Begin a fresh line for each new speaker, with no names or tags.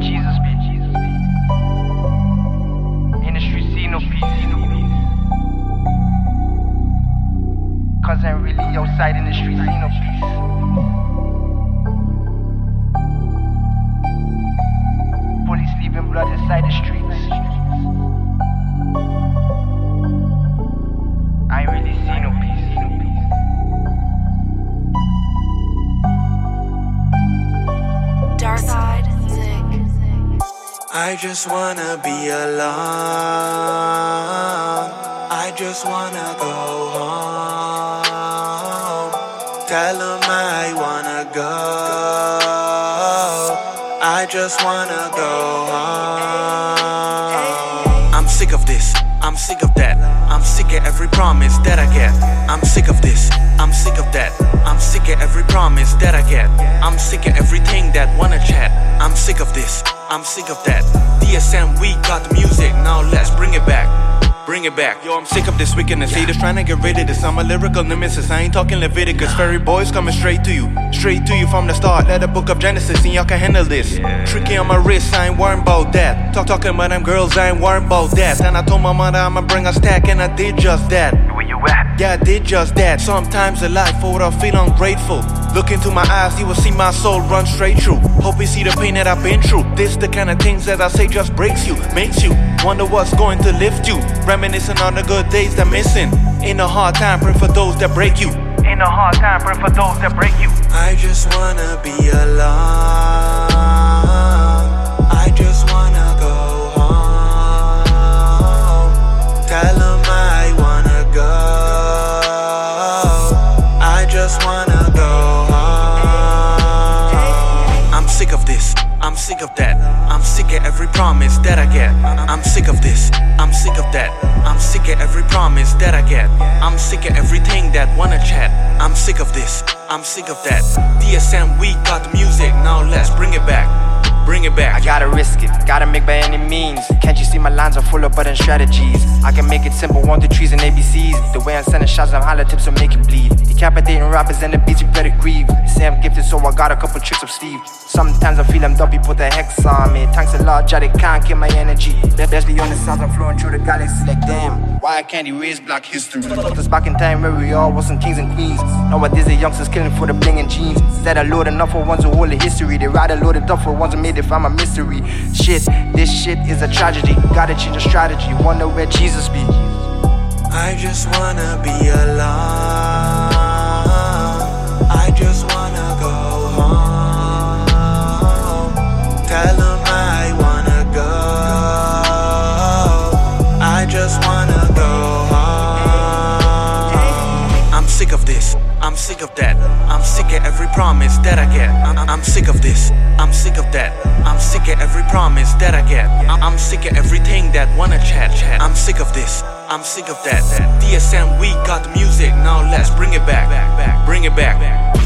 Jesus be. In the street, see no peace. Cause I'm really outside in the street, see no peace. Police leaving blood inside the streets. I ain't really see no peace.
I just wanna be alone. I just wanna go home. Tell them I wanna go. I just wanna go home. I'm sick of this. I'm sick of that. I'm sick of every promise that I get. I'm sick of this. I'm sick of that. I'm sick of every promise that I get. I'm sick of everything that wanna chat. I'm sick of this. I'm sick of that. DSM, we got the music. Now let's bring it back. Bring it back. Yo, I'm sick of this wickedness. Haters trying to get rid of this. I'm a lyrical nemesis. I ain't talking Leviticus. Fairy boys coming straight to you. Straight to you from the start. Let the book of Genesis and y'all can handle this. Tricky on my wrist. I ain't worried about that. Talk talking about them girls. I ain't worried about that. And I told my mother I'ma bring a stack. And I did just that.
Where you at?
Yeah, I did just that. Sometimes in life, for what I feel ungrateful. Look into my eyes, you will see my soul run straight through. Hope you see the pain that I've been through. This the kind of things that I say just breaks you, makes you wonder what's going to lift you. Reminiscing on the good days that missing. In a hard time, pray for those that break you.
In a hard time, pray for those that break you.
I just wanna be alone. I just wanna go home. Tell them I wanna go. I just wanna sick of that. I'm sick of every promise that I get. I'm sick of this. I'm sick of that. I'm sick of every promise that I get. I'm sick of everything that wanna chat. I'm sick of this. I'm sick of that. DSM, we got the music. Now let's bring it back. Bring it back.
I gotta risk it, gotta make by any means. Can't you see my lines are full of button strategies? I can make it simple, one, two, trees, and ABCs. The way I'm sending shots, I'm hollow tips will make it bleed. Decapitating rappers and the beats, you better grieve. They say I'm gifted, so I got a couple tricks up Steve. Sometimes I feel I'm dumpy, put the hex on me. Thanks a lot, they can't kill my energy. Let's be honest, sounds I'm flowing through the galaxy like damn. Why can't he erase black history? Put us back in time where we all wasn't kings and queens. Nowadays the youngsters killing for the bling and jeans. Instead I loading enough for ones who hold the history, they rather load it up for ones who made it from a mystery. Shit, this shit is a tragedy. Gotta change the strategy. Wonder where Jesus be.
I just wanna be alone. I sick of that. I'm sick of every promise that I get. I'm, I'm sick of this. I'm sick of that. I'm sick of every promise that I get. I'm, I'm sick of everything that wanna chat. chat. I'm sick of this. I'm sick of that. DSM, we got the music. Now let's bring it back. Bring it back.